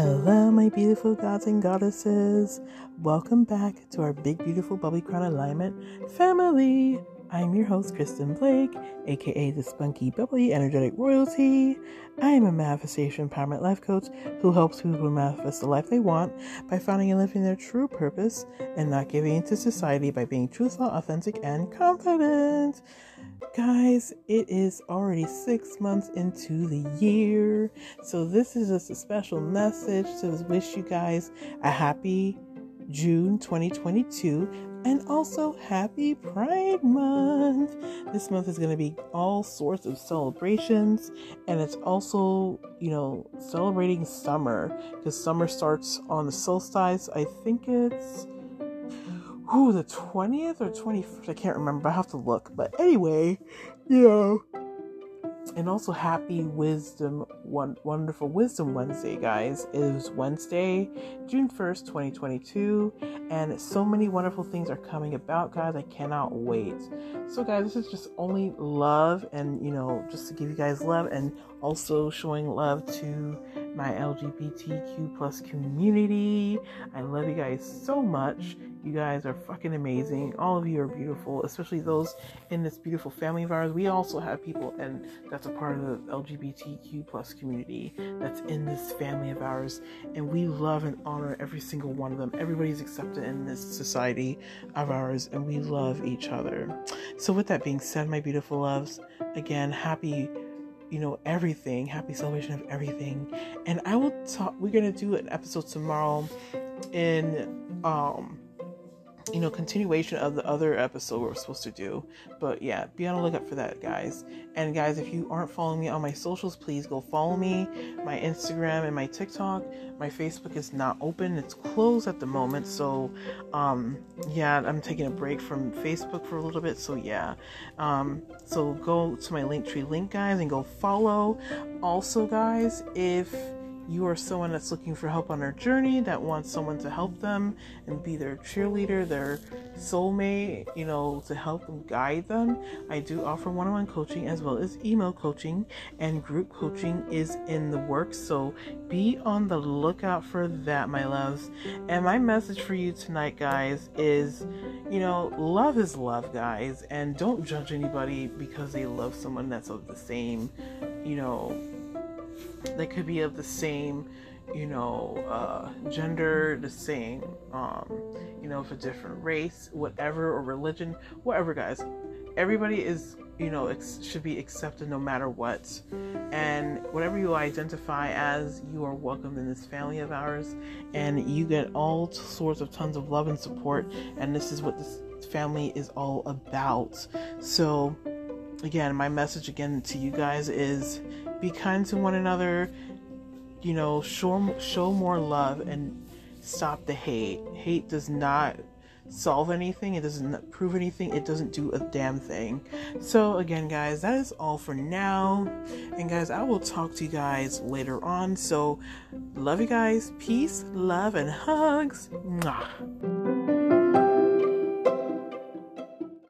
Hello, my beautiful gods and goddesses. Welcome back to our big, beautiful bubbly crown alignment family. I'm your host, Kristen Blake, aka the spunky, bubbly, energetic royalty. I am a manifestation empowerment life coach who helps people manifest the life they want by finding and living their true purpose and not giving into society by being truthful, authentic, and confident. Guys, it is already six months into the year, so this is just a special message to wish you guys a happy June 2022 and also happy Pride Month. This month is going to be all sorts of celebrations, and it's also, you know, celebrating summer because summer starts on the solstice. I think it's. Ooh, the 20th or 21st? I can't remember. I have to look. But anyway, you know, and also happy wisdom one wonderful wisdom wednesday guys. It is wednesday june 1st 2022 and so many wonderful things are coming about guys. I cannot wait. So guys this is just only love and you know just to give you guys love and also showing love to my lgbtq plus community i love you guys so much you guys are fucking amazing. All of you are beautiful, especially those in this beautiful family of ours. We also have people and that's a part of the LGBTQ plus community that's in this family of ours. And we love and honor every single one of them. Everybody's accepted in this society of ours and we love each other. So with that being said, my beautiful loves, again, happy you know everything happy celebration of everything. And i will talk we're gonna do an episode tomorrow in um you know, continuation of the other episode we are supposed to do. But yeah, be on the lookout for that, guys. And guys, if you aren't following me on my socials, please go follow me. My Instagram and my TikTok. My Facebook is not open; it's closed at the moment. So, um, yeah, I'm taking a break from Facebook for a little bit. So yeah, um, so go to my Linktree link, guys, and go follow. Also, guys, if you are someone that's looking for help on their journey, that wants someone to help them and be their cheerleader, their soulmate, you know, to help them guide them, I do offer one on one coaching as well as email coaching, and group coaching is in the works. So be on the lookout for that, my loves. And my message for you tonight, guys, is you know, love is love, guys, and don't judge anybody because they love someone that's of the same, you know, they could be of the same you know uh, gender the same um, you know of a different race whatever or religion whatever guys. Everybody is you know ex- should be accepted no matter what. And whatever you identify as you are welcome in this family of ours and you get all sorts of tons of love and support and this is what this family is all about. So again my message again to you guys is be kind to one another you know show show more love and stop the hate. Hate does not solve anything. It doesn't prove anything. It doesn't do a damn thing. So again guys that is all for now. And guys i will talk to you guys later on. So love you guys. Peace love and hugs. Mwah.